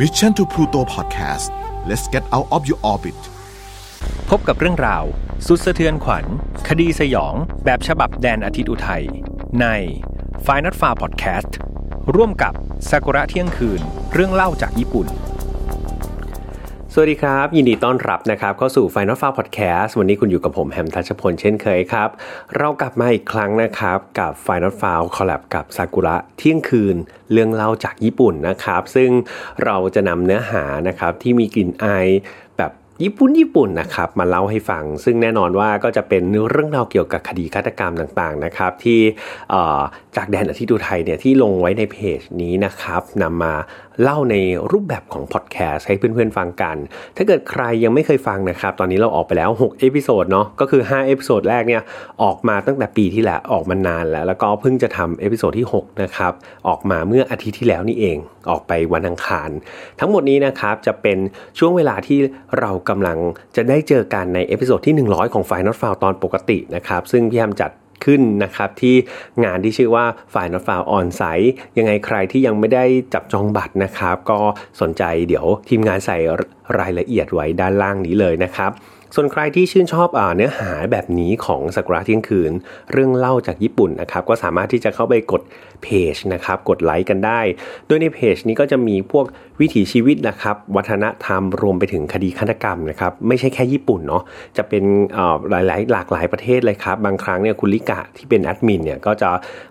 Mission to Pluto Podcast let's get out of your orbit พบกับเรื่องราว สุดสะเทือนขวัญ คดีสยอง แบบฉบับแดนอาทิตย์อุทัย ใน f i n a l f a r Podcast ร่วมกับซากุระเที่ยงคืน เรื่องเล่าจากญี่ปุ่น สวัสดีครับ ยินดีต้อนรับนะครับเข้าสู่ Final f a r Podcast วันนี้คุณอยู่กับผมแฮมทัชพลเช่นเคยครับ เรากลับมาอีกครั้งนะครับ กับ Final f a r คอลแลบกับซากุระเที่ยงคืนเรื่องเล่าจากญี่ปุ่นนะครับ ซึ่งเราจะนำเนื้อหานะครับที่มีกลิ่นอายแบบญี่ปุ่นญี่ปุ่นนะครับมาเล่าให้ฟัง ซึ่งแน่นอนว่าก็จะเป็นเรื่องราวเกี่ยวกับคดีฆาตกรรมต่างๆนะครับที่ จากแดนอาทิตย์อุทัยเนี่ยที่ลงไว้ในเพจนี้นะครับนำมาเล่าในรูปแบบของพอดแคสต์ให้เพื่อนๆฟังกัน ถ้าเกิดใครยังไม่เคยฟังนะครับ ตอนนี้เราออกไปแล้ว 6 episode เนาะก็คือ 5 episode แรกเนี่ยออกมาตั้งแต่ปีที่แล้วออกมานานแล้ว แล้วก็เพิ่งจะทำ episode ที่ 6 นะครับ ออกมาเมื่ออาทิตย์ที่แล้วนี่เองออกไปวันอังคาร ทั้งหมดนี้นะครับจะเป็นช่วงเวลาที่เรากำลังจะได้เจอกันใน episode ที่ 100 ของ Final f i l ตอนปกตินะครับซึ่งพี่แฮมจัด ขึ้นนะครับที่งานที่ชื่อว่า File Not Found onsite ยังไงใครที่ยังไม่ได้จับจองบัตรนะครับ ก็สนใจเดี๋ยวทีมงานใส่รายละเอียดไว้ด้านล่างนี้เลยนะครับ ส่วนใครที่ชื่นชอบอเนื้อหาแบบนี้ของซากุระเที่ยงคืน เรื่องเล่าจากญี่ปุ่นนะครับ ก็สามารถที่จะเข้าไปกดเพจนะครับ กดไลค์กันได้ โดยในเพจนี้ก็จะมีพวกวิถีชีวิตนะครับ วัฒนธรรมรวมไปถึงคดีฆาตกรรมนะครับ ไม่ใช่แค่ญี่ปุ่นเนาะจะเป็นหลายหลายหลากหลายประเทศเลยครับ บางครั้งเนี่ยคุณลิกะที่เป็นแอดมินเนี่ยก็จะ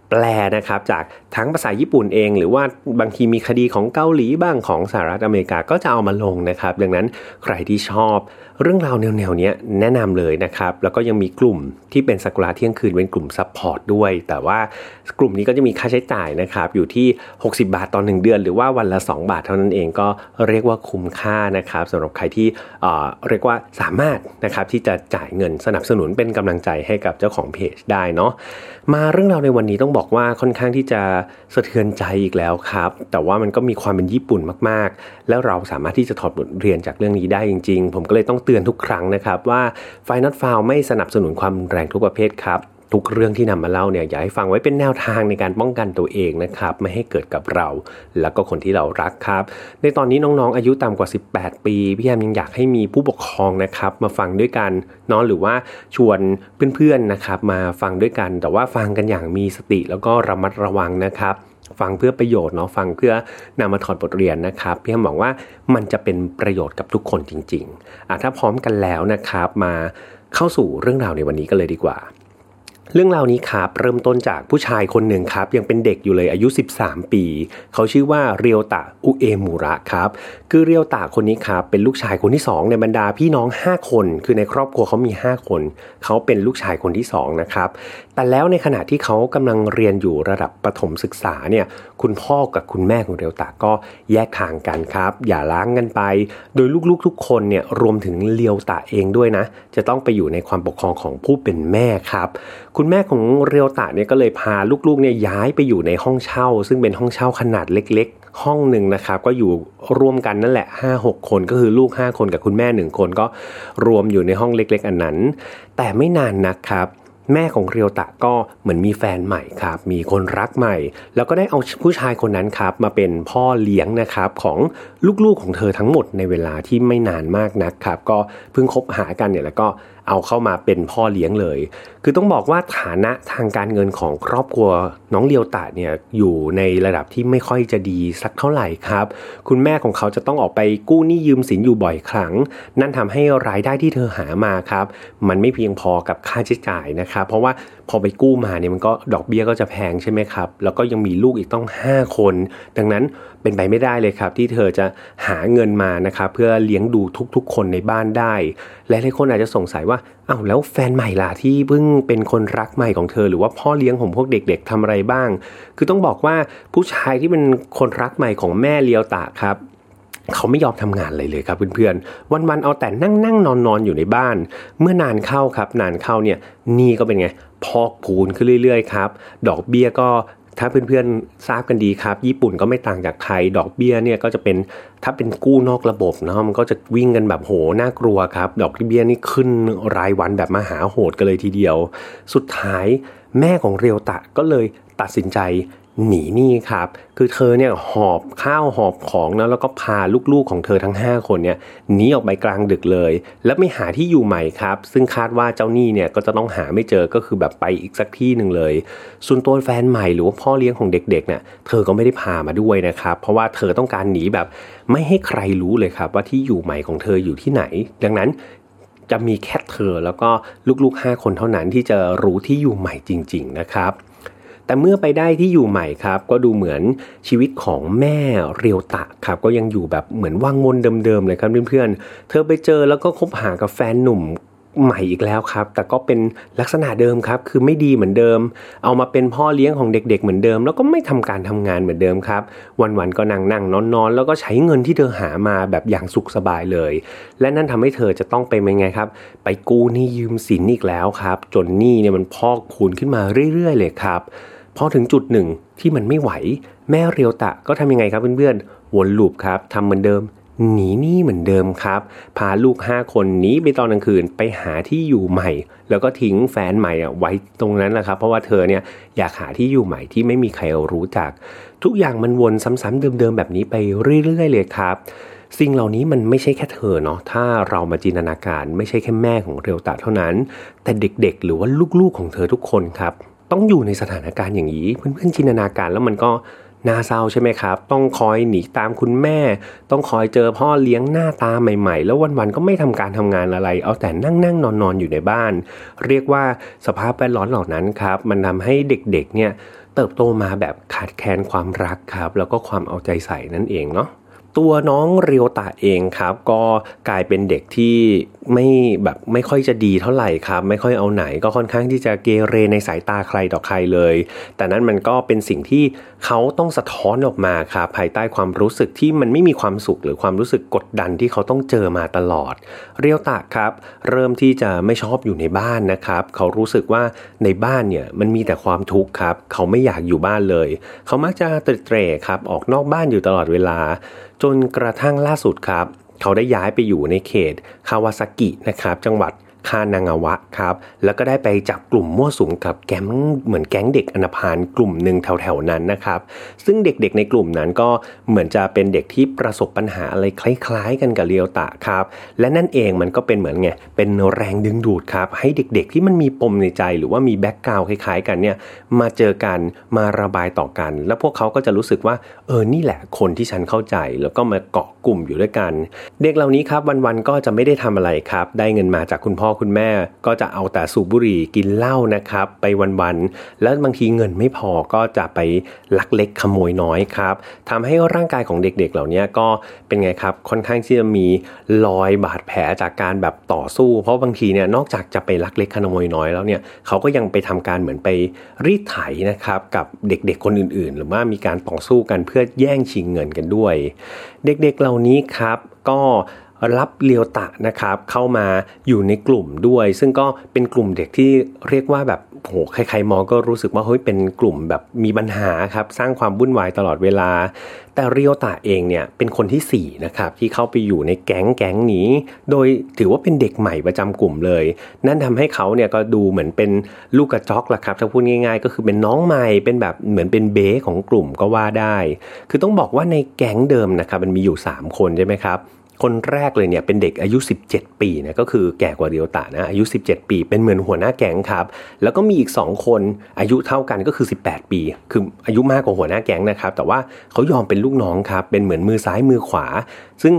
แปลนะครับจากทั้งภาษาญี่ปุ่นเอง หรือว่าบางทีมีคดีของเกาหลีบ้างของสหรัฐอเมริกาก็จะเอามาลงนะครับ ดังนั้นใครที่ชอบเรื่องราวแนวๆนี้แนะนำเลยนะครับ แล้วก็ยังมีกลุ่มที่เป็นซากุระเที่ยงคืนเป็นกลุ่ม support ด้วย แต่ว่ากลุ่มนี้ก็จะมีค่าใช้จ่ายนะครับ อยู่ที่ 60 บาทต่อ1เดือน หรือว่าวันละ 2 บาทเท่านั้นเองก็เรียกว่าคุ้มค่านะครับสำหรับใครที่เรียกว่าสามารถนะครับที่จะจ่ายเงินสนับสนุนเป็นกำลังใจให้กับเจ้าของเพจได้เนาะมาเรื่องราวในวันนี้ต้องบอกว่าค่อนข้างที่จะสะเทือนใจอีกแล้วครับ แต่ว่ามันก็มีความเป็นญี่ปุ่นมากๆ แล้วเราสามารถที่จะถอดบทเรียนจากเรื่องนี้ได้จริง ๆ ผมก็เลยต้องเตือนทุกครั้งนะครับว่าไฟนอตฟาวไม่สนับสนุนความแรงทุกประเภทครับ ทุกเรื่องที่นำมาเล่าเนี่ยอยากให้ฟังไว้เป็นแนวทางในการป้องกันตัวเองนะครับไม่ให้เกิดกับเรา แล้วก็คนที่เรารักครับ ในตอนนี้น้องๆอายุต่ำกว่า 18 ปีพี่แอมยังอยากให้มีผู้ปกครองนะครับ มาฟังด้วยกันนอนหรือว่าชวนเพื่อนๆนะครับ มาฟังด้วยกัน แต่ว่าฟังกันอย่างมีสติแล้วก็ระมัดระวังนะครับฟังเพื่อประโยชน์เนาะฟังเพื่อนำมาถอดบทเรียนนะครับพี่แอมบอกว่ามันจะเป็นประโยชน์กับทุกคนจริงๆอะถ้าพร้อมกันแล้วนะครับมาเข้าสู่เรื่องราวในวันนี้กันเลยดีกว่า เรื่องราวนี้ครับเริ่มต้นจากผู้ชายคนหนึ่งครับ ยังเป็นเด็กอยู่เลยอายุ 13 ปี เขาชื่อว่าเรียวตะอุเอมูระครับ คือเรียวตะคนนี้ครับเป็นลูกชายคนที่ 2 ในบรรดาพี่น้อง 5 คน คือในครอบครัวเขามี 5 คน เขาเป็นลูกชายคนที่ 2 นะครับ แต่แล้วในขณะที่เขากำลังเรียนอยู่ระดับประถมศึกษาเนี่ยคุณพ่อกับคุณแม่ของเรียวตะก็แยกทางกันครับ อย่าล้างกันไป โดยลูกๆทุกคนเนี่ยรวมถึงเรียวตะเองด้วยนะ จะต้องไปอยู่ในความปกครองของผู้เป็นแม่ครับ คุณแม่ของเรียวตะเนี่ยก็เลยพาลูกๆเนี่ยย้ายไปอยู่ในห้องเช่า ซึ่งเป็นห้องเช่าขนาดเล็ก ๆ ห้องหนึ่งนะครับ ก็อยู่ร่วมกันนั่นแหละ 5-6 คนก็คือลูก 5 คนกับคุณแม่ 1 คนก็รวมอยู่ในห้องเล็ก ๆ อันนั้น แต่ไม่นานนะครับแม่ของเรียวตะก็เหมือนมีแฟนใหม่ครับ มีคนรักใหม่ แล้วก็ได้เอาผู้ชายคนนั้นครับ มาเป็นพ่อเลี้ยงนะครับของลูกๆของเธอทั้งหมดในเวลาที่ไม่นานมากนักครับ ก็เพิ่งคบหากันเนี่ยแล้วก็ เอาเข้ามาเป็นพ่อเลี้ยงเลย คือต้องบอกว่าฐานะทางการเงินของครอบครัวน้องเลียวตาเนี่ยอยู่ในระดับที่ไม่ค่อยจะดีสักเท่าไหร่ครับ คุณแม่ของเขาจะต้องออกไปกู้หนี้ยืมสินอยู่บ่อยครั้ง นั่นทำให้รายได้ที่เธอหามาครับ มันไม่เพียงพอกับค่าใช้จ่ายนะครับ เพราะว่าพอไปกู้มาเนี่ยมันก็ดอกเบี้ยก็จะแพงใช่ไหมครับ แล้วก็ยังมีลูกอีกต้อง 5 คน ดังนั้นเป็นไปไม่ได้เลยครับ ที่เธอจะหาเงินมานะครับเพื่อเลี้ยงดูทุกๆ คนในบ้านได้ และหลายคนอาจจะสงสัยว่าอ้าวแล้วแฟนใหม่ล่ะที่เพิ่งเป็นคนรักใหม่ของเธอ หรือว่าพ่อเลี้ยงของพวกเด็ก ๆทำอะไรบ้าง คือต้องบอกว่าผู้ชายที่เป็นคนรักใหม่ของแม่เลียวตาครับเขาไม่ยอมทำงานเลยเลยครับเพื่อนๆ วันๆ เอาแต่นั่งนั่งนอนนอนอยู่ในบ้าน เมื่อนานเข้าครับ นานเข้าเนี่ยนี่ก็เป็นไง พอกพูนขึ้นเรื่อยๆครับ ดอกเบี้ยก็ถ้าเพื่อนๆทราบกันดีครับ ญี่ปุ่นก็ไม่ต่างจากไทย ดอกเบี้ยเนี่ยก็จะเป็นถ้าเป็นกู้นอกระบบเนาะมันก็จะวิ่งกันแบบโหน่ากลัวครับ ดอกเบี้ยนี่ขึ้นรายวันแบบมหาโหดกันเลยทีเดียว สุดท้ายแม่ของเรียวตะก็เลยตัดสินใจ หนีหนี้ครับ คือเธอเนี่ยหอบข้าวหอบของนะแล้วก็พาลูกๆของเธอทั้ง 5 คนเนี่ยหนีออกไปกลางดึกเลย แล้วไม่หาที่อยู่ใหม่ครับ ซึ่งคาดว่าเจ้าหนี้เนี่ยก็จะต้องหาไม่เจอก็คือแบบไปอีกสักที่หนึ่งเลย ส่วนตัวแฟนใหม่หรือว่าพ่อเลี้ยงของเด็กๆเนี่ยเธอก็ไม่ได้พามาด้วยนะครับ เพราะว่าเธอต้องการหนีแบบไม่ให้ใครรู้เลยครับ ว่าที่อยู่ใหม่ของเธออยู่ที่ไหน ดังนั้นจะมีแค่เธอแล้วก็ลูกๆ 5 คนเท่านั้นที่จะรู้ที่อยู่ใหม่จริง ๆ นะครับ แต่เมื่อไปได้ที่อยู่ใหม่ครับ ก็ดูเหมือนชีวิตของแม่เรียวตะครับ ก็ยังอยู่แบบเหมือนว่างวนเดิมๆเลยครับเพื่อนๆเธอไปเจอแล้วก็คบหากับแฟนหนุ่มใหม่อีกแล้วครับ แต่ก็เป็นลักษณะเดิมครับ คือไม่ดีเหมือนเดิม เอามาเป็นพ่อเลี้ยงของเด็ก ๆ เหมือนเดิม แล้วก็ไม่ทำการทำงานเหมือนเดิมครับ วันๆก็นั่งนั่งนอนนอนแล้วก็ใช้เงินที่เธอหามาแบบอย่างสุขสบายเลย และนั่นทำให้เธอจะต้องไปเป็นไงครับ ไปกู้หนี้ยืมสินอีกแล้วครับ จนหนี้เนี่ยมันพอกคูณขึ้นมาเรื่อยๆ เลยครับ พอถึงจุดหนึ่งที่มันไม่ไหว แม่เรียวตะก็ทำยังไงครับเพื่อนๆ วนลูปครับทำเหมือนเดิม หนีหนี้เหมือนเดิมครับ พาลูก 5 คนหนีไปตอนกลางคืนไปหาที่อยู่ใหม่ แล้วก็ทิ้งแฟนใหม่ไว้ตรงนั้นแหละครับ เพราะว่าเธอเนี่ยอยากหาที่อยู่ใหม่ที่ไม่มีใครรู้จัก ทุกอย่างมันวนซ้ำๆเดิมๆแบบนี้ไปเรื่อยๆเลยครับสิ่งเหล่านี้มันไม่ใช่แค่เธอเนาะ ถ้าเรามาจินตนาการไม่ใช่แค่แม่ของเรียวตะเท่านั้น แต่เด็กๆ หรือว่าลูกๆของเธอทุกคนครับ ต้องอยู่ในสถานการณ์อย่างนี้ เพื่อนๆจินตนาการแล้วมันก็น่าเศร้าใช่ไหมครับ ต้องคอยหนีตามคุณแม่ ต้องคอยเจอพ่อเลี้ยงหน้าตาใหม่ๆ แล้ววันๆก็ไม่ทำการทำงานอะไร เอาแต่นั่งนั่งนอนนอนอยู่ในบ้าน เรียกว่าสภาพแวดล้อมเหล่านั้นครับ มันทาให้เด็กๆเนี่ยเติบโตมาแบบขาดแคลนความรักครับ แล้วก็ความเอาใจใส่นั่นเองเนาะ ตัวน้องเรียวตะเองครับ ก็กลายเป็นเด็กที่ไม่แบบไม่ค่อยจะดีเท่าไหร่ครับ ไม่ค่อยเอาไหนก็ค่อนข้างที่จะเกเรในสายตาใครต่อใครเลย แต่นั้นมันก็เป็นสิ่งที่เขาต้องสะท้อนออกมาครับภายใต้ความรู้สึกที่มันไม่มีความสุขหรือความรู้สึกกดดันที่เขาต้องเจอมาตลอด เรียวตะครับ เริ่มที่จะไม่ชอบอยู่ในบ้านนะครับ เขารู้สึกว่าในบ้านเนี่ยมันมีแต่ความทุกข์ครับ เขาไม่อยากอยู่บ้านเลย เขามักจะเตร่ครับออกนอกบ้านอยู่ตลอดเวลาจนกระทั่งล่าสุดครับ เขาได้ย้ายไปอยู่ในเขตคาวาซากินะครับจังหวัด คานางาวะครับ แล้วก็ได้ไปจับกลุ่มมั่วสุมกับแก๊งเหมือนแก๊งเด็กอนาพานกลุ่มหนึ่งแถวๆนั้นนะครับ ซึ่งเด็กๆในกลุ่มนั้นก็เหมือนจะเป็นเด็กที่ประสบปัญหาอะไรคล้าย ๆ กันกับเรียวตะครับ และนั่นเองมันก็เป็นเหมือนไงเป็นแรงดึงดูดครับ ให้เด็กๆที่มันมีปมในใจหรือว่ามีแบ็กกราวคล้ายๆ กันเนี่ยมาเจอกันมาระบายต่อกัน แล้วพวกเขาก็จะรู้สึกว่าเออนี่แหละคนที่ฉันเข้าใจ แล้วก็มาเกาะกลุ่มอยู่ด้วยกัน เด็กเหล่านี้ครับวันๆก็จะไม่ได้ทำอะไรครับ ได้เงินมาจากคุณพ่อคุณแม่ก็จะเอาแต่สูบบุหรี่กินเหล้านะครับ ไปวันๆแล้วบางทีเงินไม่พอก็จะไปลักเล็กขโมยน้อยครับทำให้ร่างกายของเด็กๆเหล่านี้ก็เป็นไงครับค่อนข้างที่จะมีรอยบาดแผลจากการแบบต่อสู้ เพราะบางทีเนี่ยนอกจากจะไปลักเล็กขโมยน้อยแล้วเนี่ยเขาก็ยังไปทำการเหมือนไปรีดไถนะครับกับเด็กๆคนอื่นๆ หรือว่ามีการต่อสู้กันเพื่อแย่งชิงเงินกันด้วย เด็กๆเหล่านี้ครับก็ รับเลียวตะนะครับเข้ามาอยู่ในกลุ่มด้วย ซึ่งก็เป็นกลุ่มเด็กที่เรียกว่าแบบโหใครๆมองก็รู้สึกว่าเฮ้ยเป็นกลุ่มแบบมีปัญหาครับสร้างความวุ่นวายตลอดเวลา แต่เรียวตะเองเนี่ยเป็นคนที่4นะครับที่เข้าไปอยู่ในแก๊งแก๊งนี้ โดยถือว่าเป็นเด็กใหม่ประจำกลุ่มเลย นั่นทำให้เขาเนี่ยก็ดูเหมือนเป็นลูกกระจอกละครับถ้าพูดง่าย ๆ ก็คือเป็นน้องใหม่เป็นแบบเหมือนเป็นเบสของกลุ่มก็ว่าได้ คือต้องบอกว่าในแก๊งเดิมนะครับมันมีอยู่ 3 คนใช่ไหมครับ คนแรกเลยเนี่ยเป็นเด็กอายุ 17 ปีนะก็คือแก่กว่าเรียวตะนะอายุ 17 ปี เป็นเหมือนหัวหน้าแก๊งครับ แล้วก็มีอีก 2 คนอายุเท่ากันก็คือ 18 ปี คืออายุมากกว่าหัวหน้าแก๊งนะครับ แต่ว่าเขายอมเป็นลูกน้องครับเป็นเหมือนมือซ้ายมือขวา ซึ่ง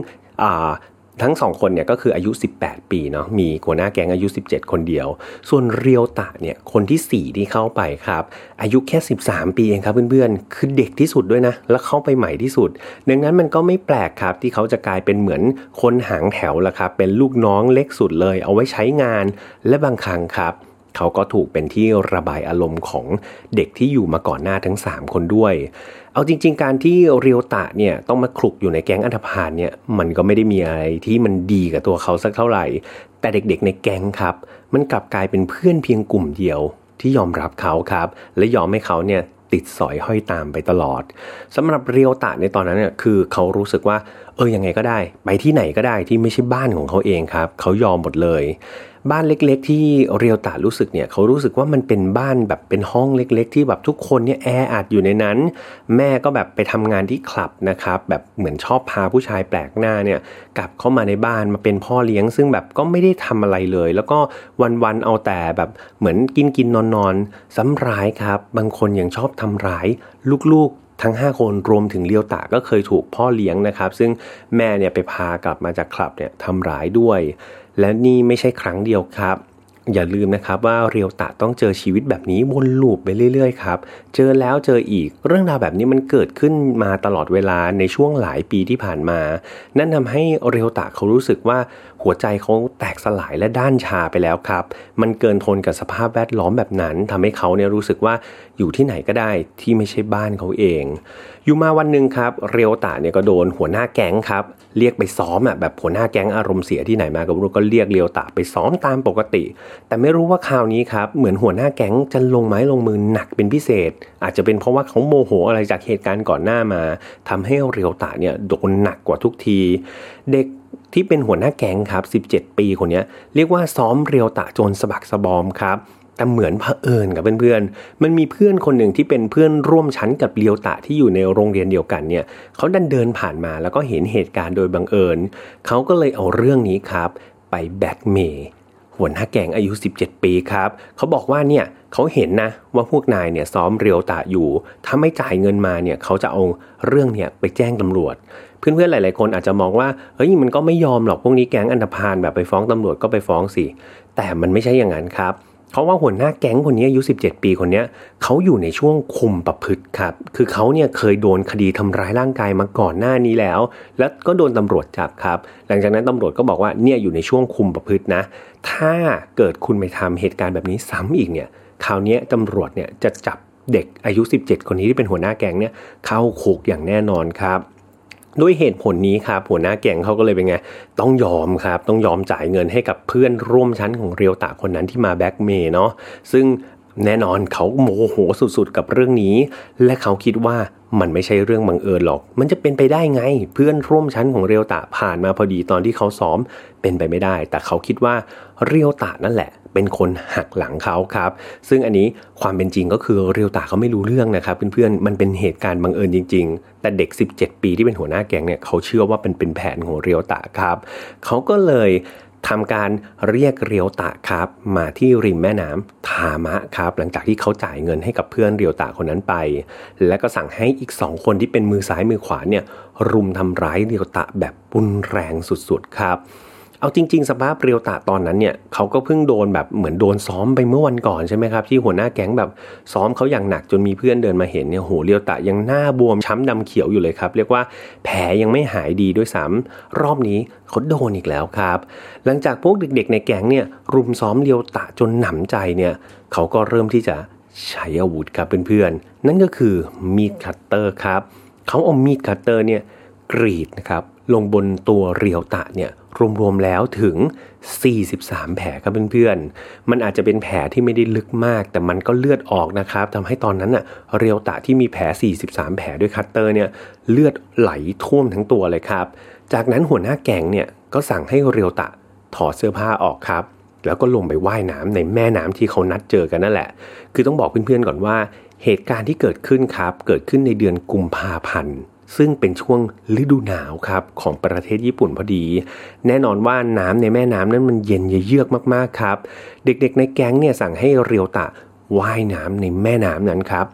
ทั้งสองคนเนี่ยก็คืออายุ 18 ปีเนาะมีหัวหน้าแก๊งอายุ 17 คนเดียว ส่วนเรียวตะเนี่ยคนที่ 4 ที่เข้าไปครับ อายุแค่ 13 ปีเองครับเพื่อนๆ คือเด็กที่สุดด้วยนะ แล้วเข้าไปใหม่ที่สุด ดังนั้นมันก็ไม่แปลกครับที่เขาจะกลายเป็นเหมือนคนหางแถวละครับ เป็นลูกน้องเล็กสุดเลย เอาไว้ใช้งานและบางครั้งครับเขาก็ถูกเป็นที่ระบายอารมณ์ของเด็กที่อยู่มาก่อนหน้าทั้ง 3 คนด้วย เอาจริง ๆ การที่เรียวตะเนี่ยต้องมาคลุกอยู่ในแก๊งอันธพาลเนี่ยมันก็ไม่ได้มีอะไรที่มันดีกับตัวเขาสักเท่าไหร่ แต่เด็กๆในแก๊งครับ มันกลับกลายเป็นเพื่อนเพียงกลุ่มเดียวที่ยอมรับเขาครับ และยอมให้เขาเนี่ยติดสอยห้อยตามไปตลอดสำหรับเรียวตะในตอนนั้นเนี่ยคือเขารู้สึกว่าเออยังไงก็ได้ ไปที่ไหนก็ได้ที่ไม่ใช่บ้านของเขาเองครับ เขายอมหมดเลย บ้านเล็ก ๆ ที่เรียวตารู้สึกเนี่ยเขารู้สึกว่ามันเป็นบ้านแบบเป็นห้องเล็ก ๆ ที่แบบทุกคนเนี่ยแออัดอยู่ในนั้น แม่ก็แบบไปทำงานที่คลับนะครับแบบเหมือนชอบพาผู้ชายแปลกหน้าเนี่ยกลับเข้ามาในบ้านมาเป็นพ่อเลี้ยง ซึ่งแบบก็ไม่ได้ทำอะไรเลย แล้วก็วันๆเอาแต่แบบเหมือนกินกินนอนนอนซ้ำร้ายครับ บางคนยังชอบทำร้ายลูกๆทั้ง 5 คนรวมถึงเลียวตาก็เคยถูกพ่อเลี้ยงนะครับ ซึ่งแม่เนี่ยไปพากลับมาจากคลับเนี่ยทำร้ายด้วย และนี่ไม่ใช่ครั้งเดียวครับ อย่าลืมนะครับว่าเรียวตะต้องเจอชีวิตแบบนี้วนลูปไปเรื่อยๆครับ เจอแล้วเจออีกเรื่องราวแบบนี้มันเกิดขึ้นมาตลอดเวลาในช่วงหลายปีที่ผ่านมา นั่นทำให้เรียวตะเขารู้สึกว่าหัวใจเขาแตกสลายและด้านชาไปแล้วครับ มันเกินทนกับสภาพแวดล้อมแบบนั้นทำให้เขาเนี่ยรู้สึกว่าอยู่ที่ไหนก็ได้ที่ไม่ใช่บ้านเขาเอง อยู่มาวันหนึ่งครับ เรียวตะเนี่ยก็โดนหัวหน้าแก๊งครับเรียกไปซ้อมอะแบบหัวหน้าแก๊งอารมณ์เสียที่ไหนมาก็รู้ก็เรียกเรียวตะไปซ้อมตามปกติแต่ไม่รู้ว่าคราวนี้ครับเหมือนหัวหน้าแก๊งจะลงไม้ลงมือหนักเป็นพิเศษ อาจจะเป็นเพราะว่าเขาโมโหอะไรจากเหตุการณ์ก่อนหน้ามาทำให้เรียวตะเนี่ยโดนหนักกว่าทุกที เด็กที่เป็นหัวหน้าแก๊งครับ 17 ปีคนนี้เรียกว่าซ้อมเรียวตะจนสะบักสะบอมครับแต่เหมือนเผอิญกับเพื่อนๆ มันมีเพื่อนคนหนึ่งที่เป็นเพื่อนร่วมชั้นกับเลียวตะที่อยู่ในโรงเรียนเดียวกันเนี่ยเขาดันเดินผ่านมาแล้วก็เห็นเหตุการณ์โดยบังเอิญ เขาก็เลยเอาเรื่องนี้ครับ ไปแบ็กเมย์ หัวหน้าแก๊งอายุ 17 ปีครับ เขาบอกว่าเนี่ยเขาเห็นนะว่าพวกนายเนี่ยซ้อมเรียวตะอยู่ ถ้าไม่จ่ายเงินมาเนี่ยเขาจะเอาเรื่องเนี่ยไปแจ้งตำรวจ เพื่อนๆหลายๆคนอาจจะมองว่าเฮ้ยมันก็ไม่ยอมหรอกพวกนี้แก๊งอันธพาลแบบไปฟ้องตำรวจก็ไปฟ้องสิแต่มันไม่ใช่อย่างนั้นครับ เพราะว่าหัวหน้าแก๊งคนนี้อายุ 17 ปีคนนี้เขาอยู่ในช่วงคุมประพฤติครับ คือเขาเนี่ยเคยโดนคดีทำร้ายร่างกายมาก่อนหน้านี้แล้ว แล้วก็โดนตำรวจจับครับ หลังจากนั้นตำรวจก็บอกว่าเนี่ยอยู่ในช่วงคุมประพฤตินะ ถ้าเกิดคุณไปทำเหตุการณ์แบบนี้ซ้ำอีกเนี่ย คราวนี้ตำรวจเนี่ยจะจับเด็กอายุ 17 คนนี้ที่เป็นหัวหน้าแก๊งเนี่ยเข้าคุกอย่างแน่นอนครับ ด้วยเหตุผลนี้ครับหัวหน้าแก่งเขาก็เลยเป็นไง ต้องยอมครับ ต้องยอมจ่ายเงินให้กับเพื่อนร่วมชั้นของเรียวตาคนนั้นที่มาแบ็กเมย์เนาะซึ่ง แน่นอนเขาโมโหสุดๆกับเรื่องนี้ และเขาคิดว่ามันไม่ใช่เรื่องบังเอิญหรอก มันจะเป็นไปได้ไง เพื่อนร่วมชั้นของเรียวตะผ่านมาพอดีตอนที่เขาซ้อมเป็นไปไม่ได้ แต่เขาคิดว่าเรียวตะนั่นแหละ เป็นคนหักหลังเขาครับ ซึ่งอันนี้ความเป็นจริงก็คือเรียวตาเขาไม่รู้เรื่องนะครับเพื่อนๆมันเป็นเหตุการณ์บังเอิญจริง ๆ แต่เด็ก 17 ปีที่เป็นหัวหน้าแก๊งเนี่ยเขาเชื่อว่าเป็นเป็นแผนของเรียวตาครับ เขาก็เลย ทำการเรียกเรียวตะครับมาที่ริมแม่น้ำทามะครับ หลังจากที่เขาจ่ายเงินให้กับเพื่อนเรียวตะคนนั้นไป และก็สั่งให้อีกสองคนที่เป็นมือซ้ายมือขวาเนี่ยรุมทำร้ายเรียวตะแบบปุนแรงสุดๆครับ เอาจริง ๆ สภาพเรียวตาตอนนั้นเนี่ยเขาก็เพิ่งโดนแบบเหมือนโดนซ้อมไปเมื่อวันก่อนใช่ไหมครับที่หัวหน้าแก๊งแบบซ้อมเขาอย่างหนักจนมีเพื่อนเดินมาเห็นเนี่ยโหเรียวตายังหน้าบวมช้ำดำเขียวอยู่เลยครับ เรียกว่าแผลยังไม่หายดีด้วยซ้ำรอบนี้เขาโดนอีกแล้วครับ หลังจากพวกเด็ก ๆ ในแก๊งเนี่ยรุมซ้อมเรียวตาจนหนำใจเนี่ยเขาก็เริ่มที่จะใช้อาวุธครับเพื่อนๆนั่นก็คือมีดคัตเตอร์ครับเขาเอามีดคัตเตอร์เนี่ยกรีดนะครับลงบนตัวเรียวตะเนี่ย รวมๆแล้วถึง 43 แผลครับเพื่อนๆ มันอาจจะเป็นแผลที่ไม่ได้ลึกมาก แต่มันก็เลือดออกนะครับทำให้ตอนนั้นน่ะเรียวตะที่มีแผล 43 แผลด้วยคัตเตอร์เนี่ยเลือดไหลท่วมทั้งตัวเลยครับ จากนั้นหัวหน้าแก๊งเนี่ยก็สั่งให้เรียวตะถอดเสื้อผ้าออกครับแล้วก็ลงไปไว่ายน้ำในแม่น้ำที่เขานัดเจอกันนั่นแหละ คือต้องบอกเพื่อนๆก่อนว่า เหตุการณ์ที่เกิดขึ้นครับ เกิดขึ้นในเดือนกุมภาพันธ์ ซึ่งเป็นช่วงฤดูหนาวครับของประเทศญี่ปุ่นพอดี แน่นอนว่าน้ำในแม่น้ำนั้นมันเย็นเยือกมากๆครับ เด็กๆในแก๊งเนี่ยสั่งให้เรียวตะว่ายน้ำในแม่น้ำนั้นครับ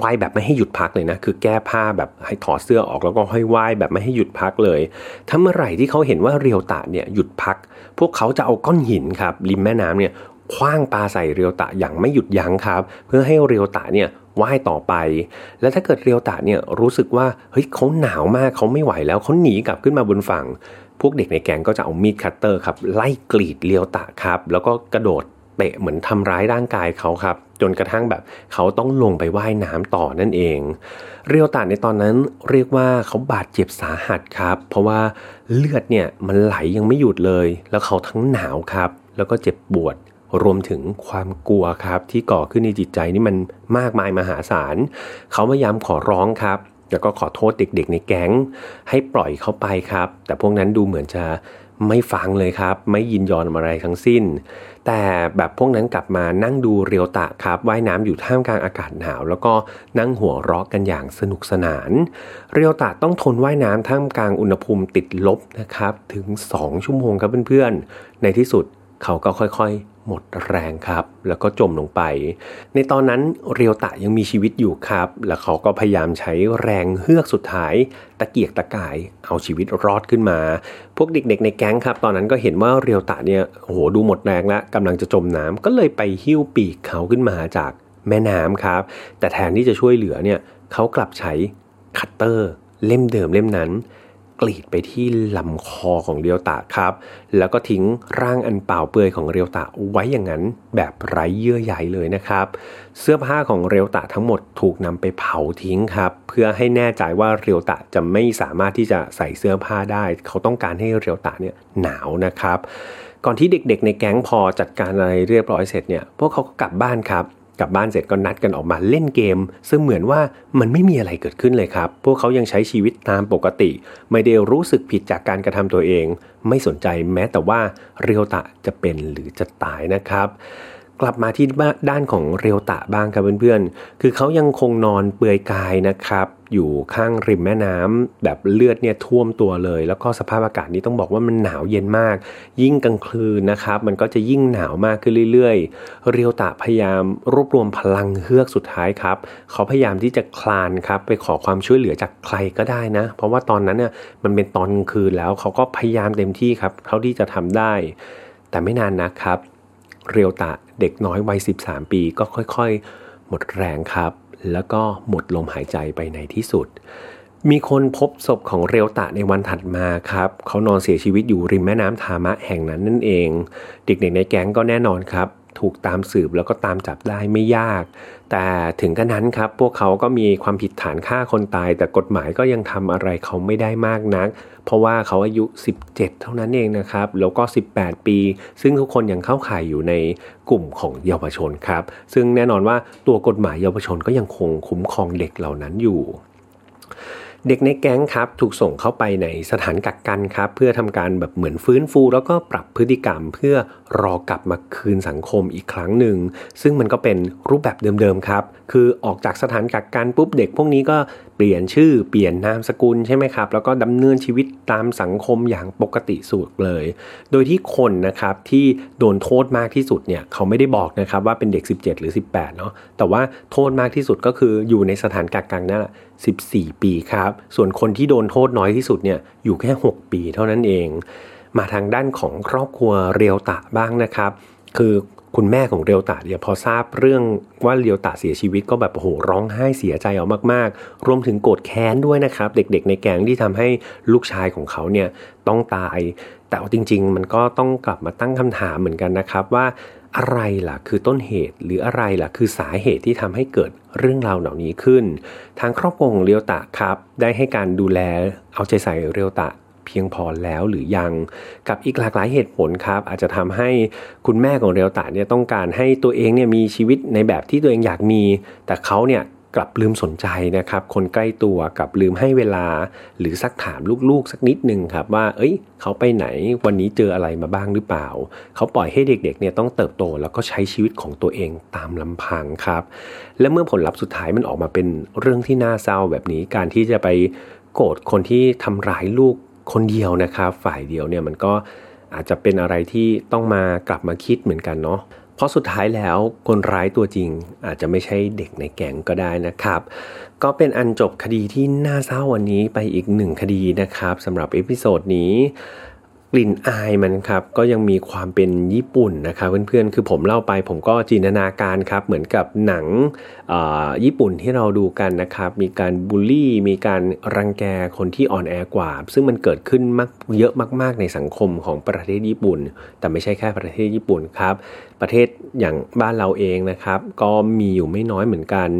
ว่ายแบบไม่ให้หยุดพักเลยนะ คือแก้ผ้าแบบให้ถอดเสื้อออกแล้วก็ห้อยว่ายแบบไม่ให้หยุดพักเลย ถ้าเมื่อไหร่ที่เขาเห็นว่าเรียวตะเนี่ยหยุดพัก พวกเขาจะเอาก้อนหินครับริมแม่น้ำเนี่ยคว้างปลาใส่เรียวตะอย่างไม่หยุดยั้งครับ เพื่อให้เรียวตะเนี่ย ว่ายต่อไป แล้วถ้าเกิดเรียวตะเนี่ยรู้สึกว่าเฮ้ยเขาหนาวมากเขาไม่ไหวแล้วเขาหนีกลับขึ้นมาบนฝั่ง พวกเด็กในแกงก็จะเอามีดคัตเตอร์ครับไล่กรีดเรียวตะครับ แล้วก็กระโดดเตะเหมือนทำร้ายร่างกายเขาครับ จนกระทั่งแบบเขาต้องลงไปว่ายน้ำต่อนั่นเอง เรียวตะในตอนนั้นเรียกว่าเขาบาดเจ็บสาหัสครับ เพราะว่าเลือดเนี่ยมันไหลยังไม่หยุดเลย แล้วเขาทั้งหนาวครับ แล้วก็เจ็บปวด รวมถึงความกลัวครับที่ก่อขึ้นในจิตใจนี่มันมากมายมหาศาลเขาพยายามขอร้องครับ แล้วก็ขอโทษเด็กๆในแก๊ง ให้ปล่อยเขาไปครับ แต่พวกนั้นดูเหมือนจะไม่ฟังเลยครับ ไม่ยินยอมอะไรทั้งสิ้น แต่แบบพวกนั้นกลับมานั่งดูเรียวตะครับว่ายน้ำอยู่ท่ามกลางอากาศหนาว แล้วก็นั่งหัวเราะกันอย่างสนุกสนาน เรียวตะต้องทนว่ายน้ำท่ามกลางอุณหภูมิติดลบนะครับถึง 2 ชั่วโมงครับเพื่อนๆในที่สุด เขาก็ค่อยๆ หมดแรงครับ แล้วก็จมลงไป ในตอนนั้นเรียวตะยังมีชีวิตอยู่ครับ แล้วเขาก็พยายามใช้แรงเฮือกสุดท้าย ตะเกียกตะกายเอาชีวิตรอดขึ้นมา พวกเด็กๆในแก๊งครับ ตอนนั้นก็เห็นว่าเรียวตะเนี่ยโอ้โหดูหมดแรงแล้วกำลังจะจมน้ำก็เลยไปหิ้วปีกเขาขึ้นมาจากแม่น้ำครับ แต่แทนที่จะช่วยเหลือเนี่ยเขากลับใช้คัตเตอร์เล่มเดิมเล่มนั้น กรีดไปที่ลำคอของเรียวตะครับ แล้วก็ทิ้งร่างอันเปล่าเปลือยของเรียวตะไว้อย่างนั้นแบบไร้เยื่อใยเลยนะครับ เสื้อผ้าของเรียวตะทั้งหมดถูกนำไปเผาทิ้งครับ เพื่อให้แน่ใจว่าเรียวตะจะไม่สามารถที่จะใส่เสื้อผ้าได้ เขาต้องการให้เรียวตะเนี่ยหนาวนะครับ ก่อนที่เด็กๆ ในแก๊งพอจัดการอะไรเรียบร้อยเสร็จเนี่ยพวกเขาก็กลับบ้านครับ กลับบ้านเสร็จก็นัดกันออกมาเล่นเกม ซึ่งเหมือนว่ามันไม่มีอะไรเกิดขึ้นเลยครับ พวกเขายังใช้ชีวิตตามปกติ ไม่ได้รู้สึกผิดจากการกระทำตัวเอง ไม่สนใจแม้แต่ว่าเรียวตะจะเป็นหรือจะตายนะครับ กลับมาที่ด้านของเรียวตะบ้างครับเพื่อนๆ คือเขายังคงนอนเปลือยกายนะครับ อยู่ข้างริมแม่น้ำแบบเลือดเนี่ยท่วมตัวเลย แล้วก็สภาพอากาศนี้ต้องบอกว่ามันหนาวเย็นมาก ยิ่งกลางคืนนะครับ มันก็จะยิ่งหนาวมากขึ้นเรื่อยๆ เรียวตะพยายามรวบรวมพลังเฮือกสุดท้ายครับ เขาพยายามที่จะคลานครับไปขอความช่วยเหลือจากใครก็ได้นะ เพราะว่าตอนนั้นเนี่ยมันเป็นตอนกลางคืนแล้ว เขาก็พยายามเต็มที่ครับ เท่าที่จะทำได้ แต่ไม่นานนะครับ เรียวตะเด็กน้อยวัย 13 ปี ก็ค่อยๆ หมดแรงครับ แล้วก็หมดลมหายใจไปในที่สุด มีคนพบศพของเรียวตะในวันถัดมาครับ เขานอนเสียชีวิตอยู่ริมแม่น้ำทามะแห่งนั้นนั่นเอง เด็กๆในแก๊งก็แน่นอนครับ ถูกตามสืบแล้วก็ตามจับได้ไม่ยาก แต่ถึงกระนั้นครับ พวกเขาก็มีความผิดฐานฆ่าคนตาย แต่กฎหมายก็ยังทำอะไรเขาไม่ได้มากนัก เพราะว่าเขาอายุ 17 เท่านั้นเองนะครับ แล้วก็ 18 ปี ซึ่งทุกคนยังเข้าข่ายอยู่ในกลุ่มของเยาวชนครับ ซึ่งแน่นอนว่าตัวกฎหมายเยาวชนก็ยังคงคุ้มครองเด็กเหล่านั้นอยู่ เด็กในแก๊งครับถูกส่งเข้าไปในสถานกักกันครับ เพื่อทำการแบบเหมือนฟื้นฟู แล้วก็ปรับพฤติกรรม เพื่อรอกลับมาคืนสังคมอีกครั้งหนึ่ง ซึ่งมันก็เป็นรูปแบบเดิมๆครับ คือออกจากสถานกักกันปุ๊บเด็กพวกนี้ก็ ลี่ยนชื่อเปลี่ยนนามสกุลใช่ไหมครับ แล้วก็ดำเนินชีวิตตามสังคมอย่างปกติสุดเลย โดยที่คนนะครับที่โดนโทษมากที่สุดเนี่ยเขาไม่ได้บอกนะครับว่าเป็นเด็ก 17 หรือ 18เนาะแต่ว่าโทษมากที่สุดก็คืออยู่ในสถานกักกันนั่นแหละ14 ปีครับ ส่วนคนที่โดนโทษน้อยที่สุดเนี่ยอยู่แค่ 6 ปีเท่านั้นเอง มาทางด้านของครอบครัวเรียวตะบ้างนะครับ คือ คุณแม่ของเรียวตะเนี่ยพอทราบเรื่องว่าเรียวตะเสียชีวิตก็แบบโอ้โหร้องไห้เสียใจเอามากๆ รวมถึงโกรธแค้นด้วยนะครับ เด็กๆ ในแก๊งที่ทำให้ลูกชายของเขาเนี่ยต้องตาย แต่จริง ๆ มันก็ต้องกลับมาตั้งคำถามเหมือนกันนะครับว่าอะไรล่ะคือต้นเหตุหรืออะไรล่ะคือสาเหตุที่ทำให้เกิดเรื่องราวเหล่านี้ขึ้น ทางครอบครัวของเรียวตะครับ ได้ให้การดูแลเอาใจใส่เรียวตะ เพียงพอแล้วหรือยังกับอีกหลากหลายเหตุผลครับ อาจจะทำให้คุณแม่ของเรียวตะเนี่ยต้องการให้ตัวเองเนี่ยมีชีวิตในแบบที่ตัวเองอยากมี แต่เขาเนี่ยกลับลืมสนใจนะครับ คนใกล้ตัวกับลืมให้เวลา หรือซักถามลูกๆ สักนิดหนึ่งครับว่า เอ้ย เขาไปไหนวันนี้เจออะไรมาบ้างหรือเปล่า เขาปล่อยให้เด็กๆเนี่ยต้องเติบโตแล้วก็ใช้ชีวิตของตัวเองตามลำพังครับ และเมื่อผลลัพธ์สุดท้ายมันออกมาเป็นเรื่องที่น่าเศร้าแบบนี้การที่จะไปโกรธคนที่ทำร้ายลูก คนเดียวนะครับ ฝ่ายเดียวเนี่ยมันก็อาจจะเป็นอะไรที่ต้องมากลับมาคิดเหมือนกันเนาะเพราะสุดท้ายแล้วคนร้ายตัวจริงอาจจะไม่ใช่เด็กในแก๊งก็ได้นะครับ ก็เป็นอันจบคดีที่น่าเศร้าวันนี้ไปอีกหนึ่งคดีนะครับสำหรับ episode นี้ กลิ่นอายมันครับก็ยังมีความเป็นญี่ปุ่นนะครับเพื่อนๆคือผมเล่าไปผมก็จินตนาการครับเหมือนกับหนังญี่ปุ่นที่เราดูกันนะครับมีการบูลลี่ มีการรังแกคนที่อ่อนแอกว่า ซึ่งมันเกิดขึ้นมากเยอะมากๆในสังคมของประเทศญี่ปุ่น แต่ไม่ใช่แค่ประเทศญี่ปุ่นครับ ประเทศอย่างบ้านเราเองนะครับ ก็มีอยู่ไม่น้อยเหมือนกัน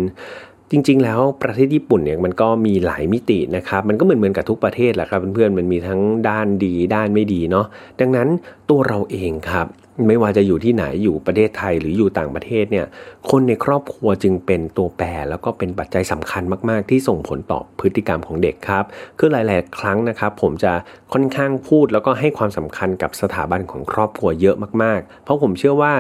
จริง ๆ แล้วประเทศญี่ปุ่นเนี่ยมันก็มีหลายมิตินะครับมันก็เหมือนเหมือนกับทุกประเทศแหละครับเพื่อนๆมันมีทั้งด้านดีด้านไม่ดีเนาะดังนั้นตัวเราเองครับไม่ว่าจะอยู่ที่ไหนอยู่ประเทศไทยหรืออยู่ต่างประเทศเนี่ยคนในครอบครัวจึงเป็นตัวแปรแล้วก็เป็นปัจจัยสำคัญมากๆ ที่ส่งผลต่อพฤติกรรมของเด็กครับคือหลาย ๆ ครั้งนะครับผมจะค่อนข้างพูดแล้วก็ให้ความสำคัญกับสถาบันของครอบครัวเยอะมากๆ เพราะผมเชื่อว่า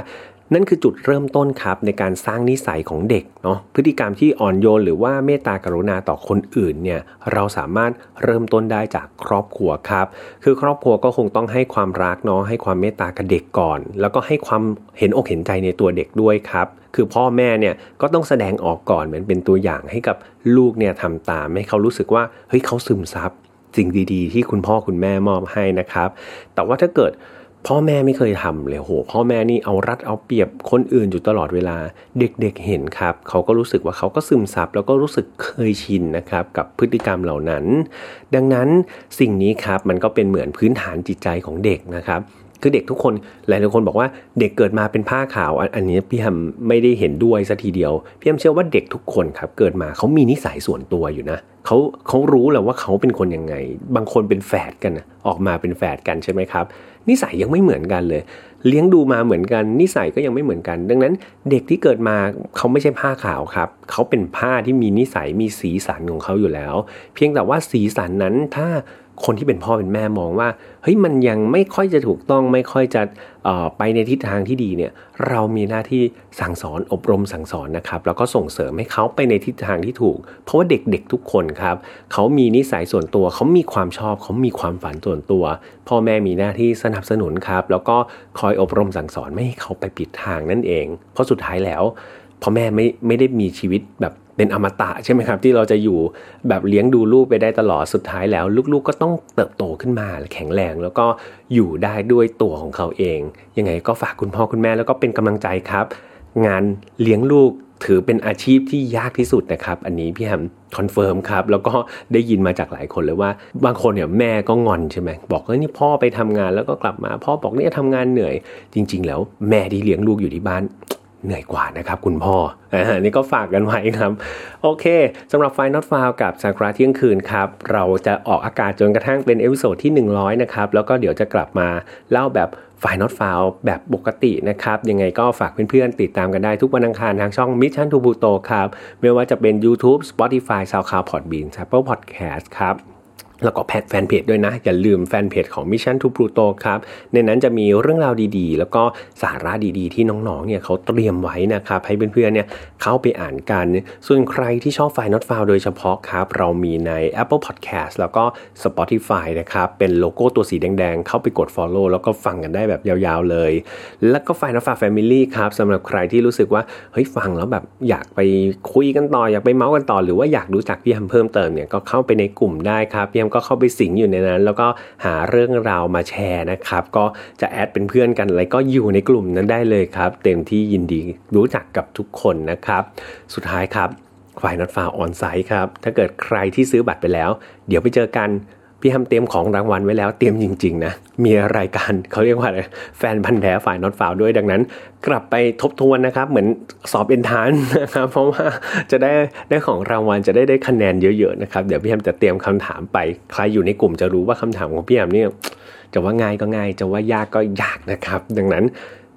นั่นคือจุดเริ่มต้นครับในการสร้างนิสัยของเด็กเนาะพฤติกรรมที่อ่อนโยนหรือว่าเมตตากรุณาต่อคนอื่นเนี่ยเราสามารถเริ่มต้นได้จากครอบครัวครับ คือครอบครัวก็คงต้องให้ความรักเนาะให้ความเมตตากับเด็กก่อน แล้วก็ให้ความเห็นอกเห็นใจในตัวเด็กด้วยครับคือพ่อแม่เนี่ยก็ต้องแสดงออกก่อนเหมือนเป็นตัวอย่างให้กับลูกเนี่ยทำตามให้เขารู้สึกว่าเฮ้ยเขาซึมซับสิ่งดีๆ ที่คุณพ่อคุณแม่มอบให้นะครับ แต่ว่าถ้าเกิด พ่อแม่ไม่เคยทำเลยโห พ่อแม่นี่เอารัดเอาเปรียบคนอื่นอยู่ตลอดเวลา เด็กๆเห็นครับเขาก็รู้สึกว่าเขาก็ซึมซับแล้วก็รู้สึกเคยชินนะครับกับพฤติกรรมเหล่านั้น ดังนั้นสิ่งนี้ครับมันก็เป็นเหมือนพื้นฐานจิตใจของเด็กนะครับคือเด็กทุกคนหลายๆคนบอกว่าเด็กเกิดมาเป็นผ้าขาวอันนี้พี่แฮมไม่ได้เห็นด้วยสัทีเดียวพี่แฮมเชื่อว่าเด็กทุกคนครับเกิดมาเขามีนิสัยส่วนตัวอยู่นะเขาเขารู้แหละว่าเขาเป็นคนยังไง บางคนเป็นแฝดกันออกมาเป็นแฝดกันใช่ไหมครับ นิสัยยังไม่เหมือนกันเลย เลี้ยงดูมาเหมือนกัน นิสัยก็ยังไม่เหมือนกัน ดังนั้นเด็กที่เกิดมาเขาไม่ใช่ผ้าขาวครับ เขาเป็นผ้าที่มีนิสัยมีสีสันของเขาอยู่แล้ว เพียงแต่ว่าสีสันนั้นถ้า คนที่เป็นพ่อเป็นแม่มองว่าเฮ้ยมันยังไม่ค่อยจะถูกต้องไม่ค่อยจะไปในทิศทางที่ดีเนี่ยเรามีหน้าที่สั่งสอนอบรมสั่งสอนนะครับแล้วก็ส่งเสริมให้เขาไปในทิศทางที่ถูก เพราะว่าเด็กๆทุกคนครับเขามีนิสัยส่วนตัวเขามีความชอบเขามีความฝันส่วนตัว พ่อแม่มีหน้าที่สนับสนุนครับแล้วก็คอยอบรมสั่งสอนไม่ให้เขาไปผิดทางนั่นเอง เพราะสุดท้ายแล้วพ่อแม่ไม่ไม่ได้มีชีวิตแบบเป็นอมตะใช่ไหมครับ ที่เราจะอยู่แบบเลี้ยงดูลูกไปได้ตลอดสุดท้ายแล้ว ลูกๆก็ต้องเติบโตขึ้นมาแข็งแรงแล้วก็อยู่ได้ด้วยตัวของเขาเอง ยังไงก็ฝากคุณพ่อคุณแม่แล้วก็เป็นกำลังใจครับ งานเลี้ยงลูกถือเป็นอาชีพที่ยากที่สุดนะครับ อันนี้พี่แฮม confirm ครับ แล้วก็ได้ยินมาจากหลายคนเลยว่า บางคนเนี่ยแม่ก็งอนใช่ไหมบอกว่านี่พ่อไปทำงานแล้วก็กลับมา พ่อบอกเนี่ยทำงานเหนื่อย จริง ๆ แล้วแม่ที่เลี้ยงลูกอยู่ที่บ้าน เหนื่อยกว่านะครับคุณพ่ออันนี้ก็ฝากกันไว้ครับ โอเคสำหรับ File Not Found กับซากุระเที่ยงคืนครับ เราจะออกอากาศจนกระทั่งเป็น episode ที่ 100 นะครับ แล้วก็เดี๋ยวจะกลับมาเล่าแบบ File Not Found แบบปกตินะครับ ยังไงก็ฝากเพื่อนๆ ติดตามกันได้ทุกวันอังคารทางช่อง Mission to Pluto ครับ ไม่ว่าจะเป็น YouTube Spotify SoundCloud Podbean Apple Podcast ครับ แล้วก็แพทแฟนเพจด้วยนะ อย่าลืมแฟนเพจของ Mission to Pluto ครับ ในนั้นจะมีเรื่องราวดีๆ แล้วก็สาระดีๆ ที่น้องๆ เนี่ยเขาเตรียมไว้นะครับ ให้เพื่อนๆ เนี่ยเข้าไปอ่านกัน ส่วนใครที่ชอบไฟล์ not file โดยเฉพาะครับ เรามีใน Apple Podcast แล้วก็ Spotify นะครับ เป็นโลโก้ตัวสีแดงๆ เข้าไปกด follow แล้วก็ฟังกันได้แบบยาวๆ เลย แล้วก็ไฟล์ not file family ครับสำหรับใครที่รู้สึกว่าเฮ้ยฟังแล้วแบบอยากไปคุยกันต่ออยากไปเมาส์กันต่อ หรือว่าอยากรู้จักพี่แฮมเพิ่มเติมเนี่ยก็เข้าไปในกลุ่มได้ครับพี่แฮมก็เข้าไปสิงอยู่ในนั้น แล้วก็หาเรื่องราวมาแชร์นะครับ ก็จะแอดเป็นเพื่อนกันอะไรก็อยู่ในกลุ่มนั้นได้เลยครับ เต็มที่ยินดีรู้จักกับทุกคนนะครับ สุดท้ายครับฝ่ายนัดฟ้าออนไซต์ครับ ถ้าเกิดใครที่ซื้อบัตรไปแล้ว เดี๋ยวไปเจอกัน พี่ทำเตรียมของรางวัลไว้แล้วเตรียมจริง ๆ นะ มีรายการเขาเรียกว่าอะไรแฟนพันธ์แท้ฝ่ายน็อตฟาวด้วยดังนั้น กลับไปทบทวนนะครับ เหมือนสอบเอ็นทานนะครับ เพราะว่าจะได้ได้ของรางวัลจะได้ได้คะแนนเยอะๆนะครับเดี๋ยวพี่แอมจะเตรียมคำถามไป ใครอยู่ในกลุ่มจะรู้ว่าคำถามของพี่แอมเนี่ยจะว่าง่ายก็ง่าย จะว่ายากก็ยากนะครับ ดังนั้น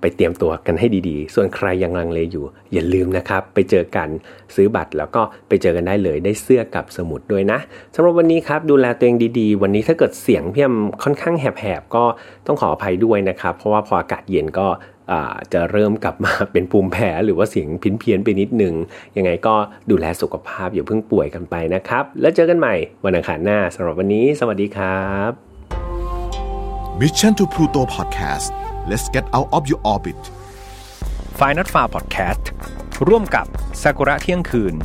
ไปเตรียมตัวกันให้ดีๆ ส่วนใครยังลังเลอยู่ อย่าลืมนะครับ ไปเจอกันซื้อบัตรแล้วก็ไปเจอกันได้เลยได้เสื้อกับสมุดด้วยนะสำหรับวันนี้ครับดูแลตัวเองดีๆ วันนี้ถ้าเกิดเสียงพี่ยมค่อนข้างแหบๆก็ต้องขออภัยด้วยนะครับ เพราะว่าพออากาศเย็นก็จะเริ่มกลับมาเป็นภูมิแพ้หรือว่าเสียงพินเพี้ยนไปนิดนึง ยังไงก็ดูแลสุขภาพอย่าเพิ่งป่วยกันไปนะครับ แล้วเจอกันใหม่วันอังคารหน้าสำหรับวันนี้ สวัสดีครับ Mission to Pluto Podcast let's get out of your orbit f i n a l f a r Podcast ร่วมกับซากุระเที่ยงคืน